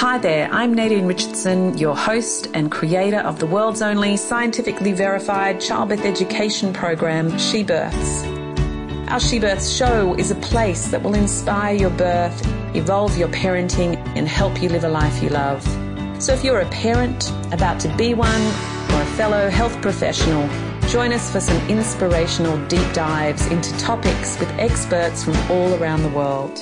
Hi there, I'm Nadine Richardson, your host and creator of the world's only scientifically verified childbirth education program, She Births. Our She Births show is a place that will inspire your birth, evolve your parenting, and help you live a life you love. So if you're a parent, about to be one, or a fellow health professional, join us for some inspirational deep dives into topics with experts from all around the world.